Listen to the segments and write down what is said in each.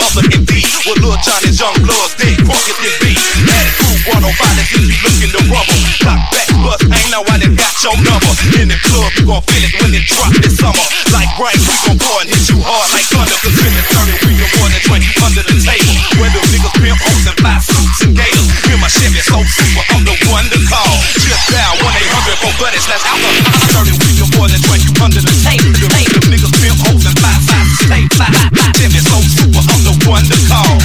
other can be. With Lil Johnny Young Lords, they punk it can crew Attitude 105 is be looking to rubble. Clock back, bust, ain't no one that got your number. In the club, you gon' feel it when it drop this summer. Like rain, we gon' go and hit you hard like thunder. Cause when it's turning, we the one that drink under the table. When the niggas pimp hoes and fly suits and gators. In my Chevy, so super, I'm the one to call. Just down 1-800 for buddies, that's alcohol. Turning, we the one that drink under the table. The niggas pimp hoes and fly suits and gators one to call.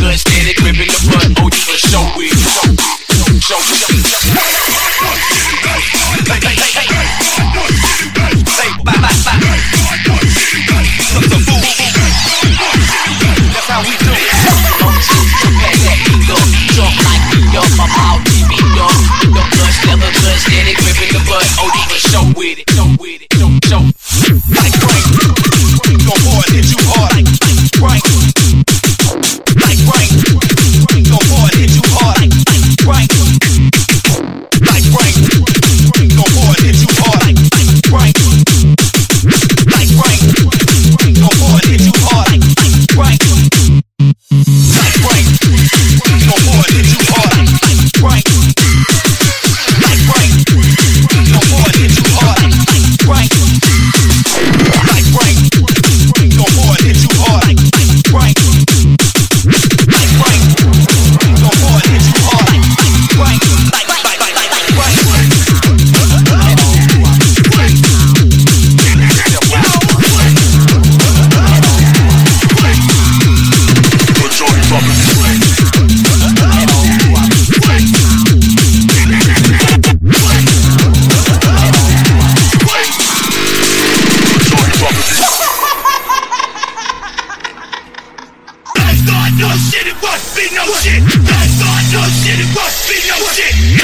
good, steady gripping the butt. Oh, you for show we show, show, show, show. must be no shit. That's not no shit. It must be no shit.